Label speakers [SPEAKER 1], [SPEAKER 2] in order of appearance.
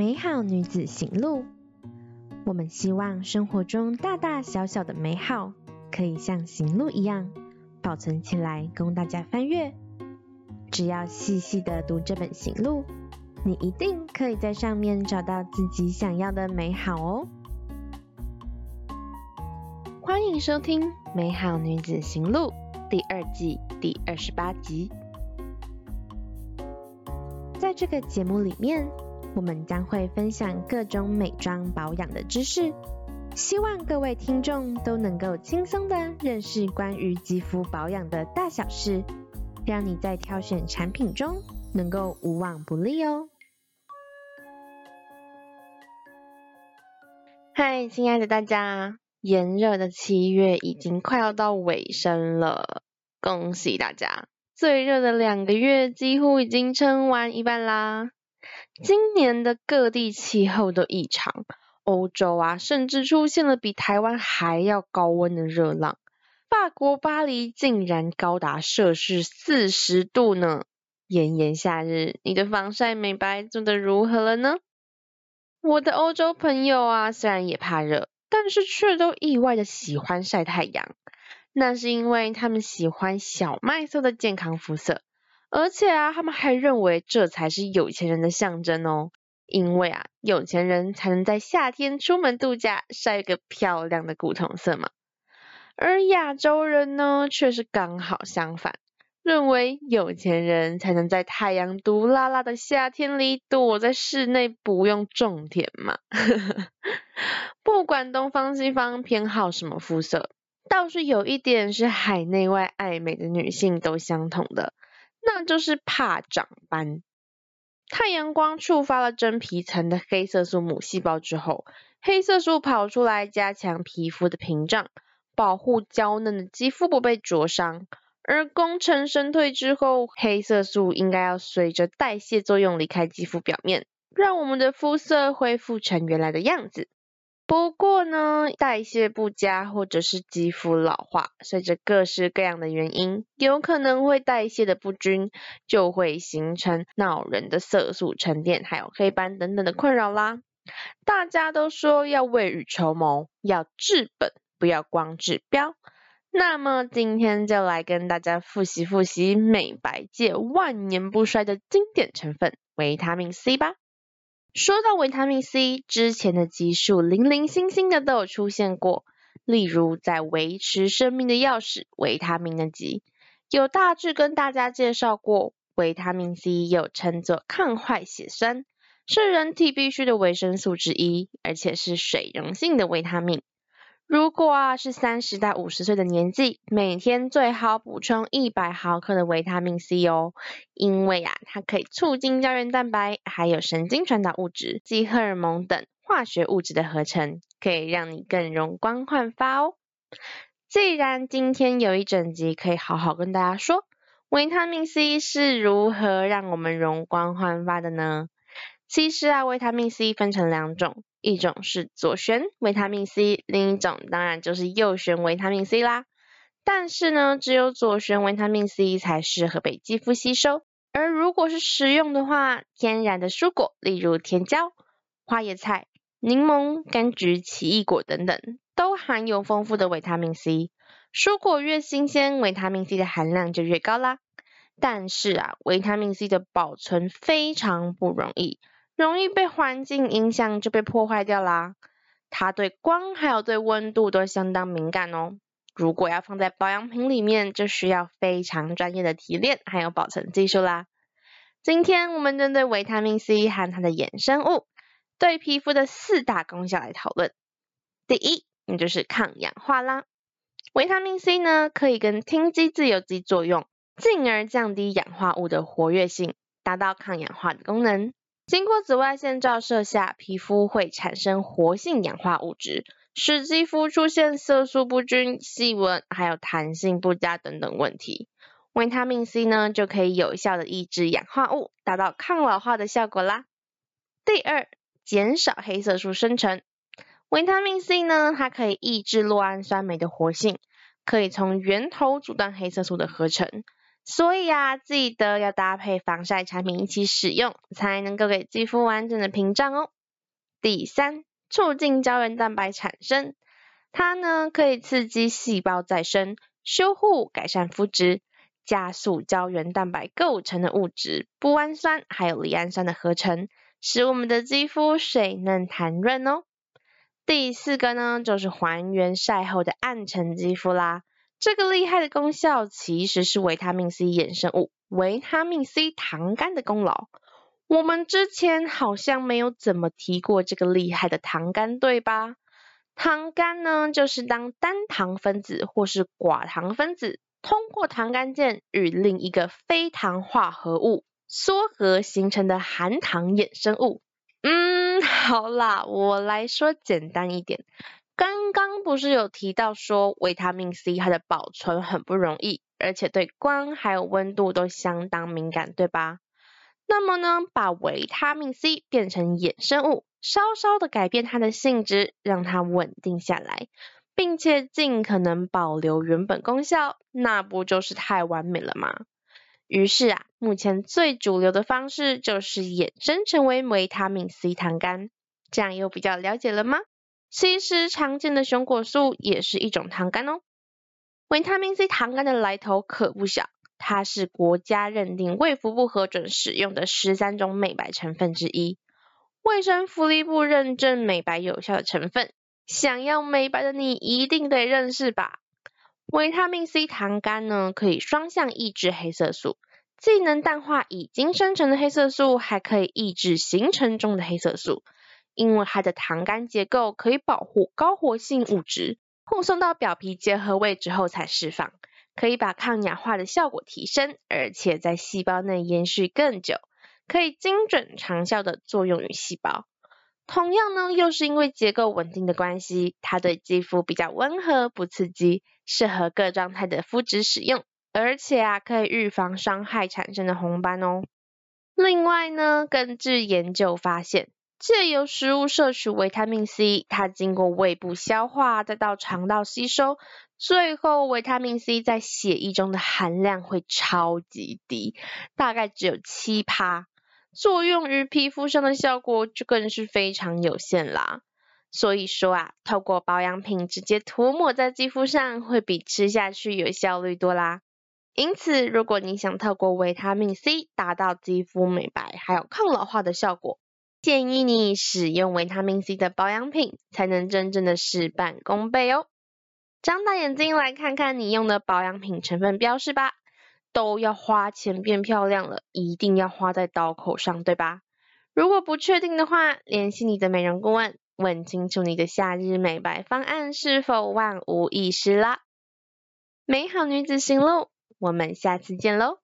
[SPEAKER 1] 美好女子行路，我们希望生活中大大小小的美好，可以像行路一样保存起来，供大家翻阅。只要细细的读这本行路，你一定可以在上面找到自己想要的美好哦。欢迎收听《美好女子行路》第二季第二十八集。在这个节目里面，我们将会分享各种美妆保养的知识，希望各位听众都能够轻松的认识关于肌肤保养的大小事，让你在挑选产品中能够无往不利哦。嗨，亲爱的大家，炎热的七月已经快要到尾声了，恭喜大家，最热的两个月几乎已经撑完一半啦。今年的各地气候都异常，欧洲啊，甚至出现了比台湾还要高温的热浪。法国巴黎竟然高达摄氏四十度呢！炎炎夏日，你的防晒美白做得如何了呢？我的欧洲朋友啊，虽然也怕热，但是却都意外的喜欢晒太阳。那是因为他们喜欢小麦色的健康肤色。而且啊，他们还认为这才是有钱人的象征哦，因为啊，有钱人才能在夏天出门度假，晒个漂亮的古铜色嘛。而亚洲人呢，却是刚好相反，认为有钱人才能在太阳毒辣辣的夏天里躲在室内不用种田嘛。不管东方西方偏好什么肤色，倒是有一点是海内外爱美的女性都相同的。那就是怕长斑。太阳光触发了真皮层的黑色素母细胞之后，黑色素跑出来加强皮肤的屏障，保护娇嫩的肌肤不被灼伤。而功成身退之后，黑色素应该要随着代谢作用离开肌肤表面，让我们的肤色恢复成原来的样子。不过呢，代谢不佳或者是肌肤老化，随着各式各样的原因，有可能会代谢的不均，就会形成恼人的色素沉淀，还有黑斑等等的困扰啦。大家都说要未雨绸缪，要治本，不要光治标。那么今天就来跟大家复习复习美白界万年不衰的经典成分维他命 C 吧。说到维他命 C，之前的集数零零星星的都有出现过，例如在维持生命的钥匙维他命的集，有大致跟大家介绍过，维他命 C 又称作抗坏血酸，是人体必需的维生素之一，而且是水溶性的维他命。如果啊是三十到五十岁的年纪，每天最好补充一百毫克的维他命 C 哦，因为啊它可以促进胶原蛋白，还有神经传导物质及荷尔蒙等化学物质的合成，可以让你更容光焕发哦。既然今天有一整集可以好好跟大家说，维他命 C 是如何让我们容光焕发的呢？其实啊，维他命 C 分成两种。一种是左旋维他命 C，另一种当然就是右旋维他命 C 啦。但是呢，只有左旋维他命 C 才适合被肌肤吸收。而如果是食用的话，天然的蔬果，例如甜椒、花椰菜、柠檬、柑橘、奇异果等等，都含有丰富的维他命 C。蔬果越新鲜，维他命 C 的含量就越高啦。但是啊，维他命 C 的保存非常不容易。容易被环境影响，就被破坏掉啦。它对光还有对温度都相当敏感哦。如果要放在保养品里面，就需要非常专业的提炼还有保存技术啦。今天我们针对维他命 C 和它的衍生物对皮肤的四大功效来讨论。第一，那就是抗氧化啦。维他命 C 呢，可以跟氢基自由基作用，进而降低氧化物的活跃性，达到抗氧化的功能。经过紫外线照射下，皮肤会产生活性氧化物质，使肌肤出现色素不均、细纹，还有弹性不佳等等问题。维他命 C 呢，就可以有效的抑制氧化物，达到抗老化的效果啦。第二，减少黑色素生成。维他命 C 呢，它可以抑制酪氨酸酶的活性，可以从源头阻断黑色素的合成。所以啊，记得要搭配防晒产品一起使用，才能够给肌肤完整的屏障哦。第三，促进胶原蛋白产生，它呢可以刺激细胞再生，修护、改善肤质，加速胶原蛋白构成的物质不氨酸还有赖氨酸的合成，使我们的肌肤水嫩弹润哦。第四个呢，就是还原晒后的暗沉肌肤啦。这个厉害的功效其实是维他命 C 衍生物维他命 C 糖苷的功劳。我们之前好像没有怎么提过这个厉害的糖苷，对吧？糖苷呢，就是当单糖分子或是寡糖分子通过糖苷键与另一个非糖化合物缩合形成的含糖衍生物。嗯，好啦，我来说简单一点。刚刚不是有提到说维他命 C 它的保存很不容易，而且对光还有温度都相当敏感，对吧？那么呢，把维他命 C 变成衍生物，稍稍的改变它的性质，让它稳定下来，并且尽可能保留原本功效，那不就是太完美了吗？于是啊，目前最主流的方式就是衍生成为维他命 C 糖苷，这样又比较了解了吗？其实常见的熊果素也是一种糖苷哦。维他命 C 糖苷的来头可不小，它是国家认定卫福部核准使用的十三种美白成分之一，卫生福利部认证美白有效的成分，想要美白的你一定得认识吧？维他命 C 糖苷呢，可以双向抑制黑色素，既能淡化已经生成的黑色素，还可以抑制形成中的黑色素。因为它的糖苷结构可以保护高活性物质，护送到表皮结合位之后才释放，可以把抗氧化的效果提升，而且在细胞内延续更久，可以精准长效的作用于细胞。同样呢，又是因为结构稳定的关系，它对肌肤比较温和，不刺激，适合各状态的肤质使用，而且啊，可以预防伤害产生的红斑哦。另外呢，根据研究发现，借由食物摄取维他命 C，它经过胃部消化，再到肠道吸收，最后维他命 C 在血液中的含量会超级低，大概只有七趴，作用于皮肤上的效果就更是非常有限啦。所以说啊，透过保养品直接涂抹在肌肤上，会比吃下去有效率多啦。因此，如果你想透过维他命 C 达到肌肤美白还有抗老化的效果，建议你使用维他命 C 的保养品，才能真正的事半功倍哦。张大眼睛来看看你用的保养品成分标示吧。都要花钱变漂亮了，一定要花在刀口上，对吧？如果不确定的话，联系你的美容顾问，问清楚你的夏日美白方案是否万无一失啦。美好女子行路，我们下次见喽。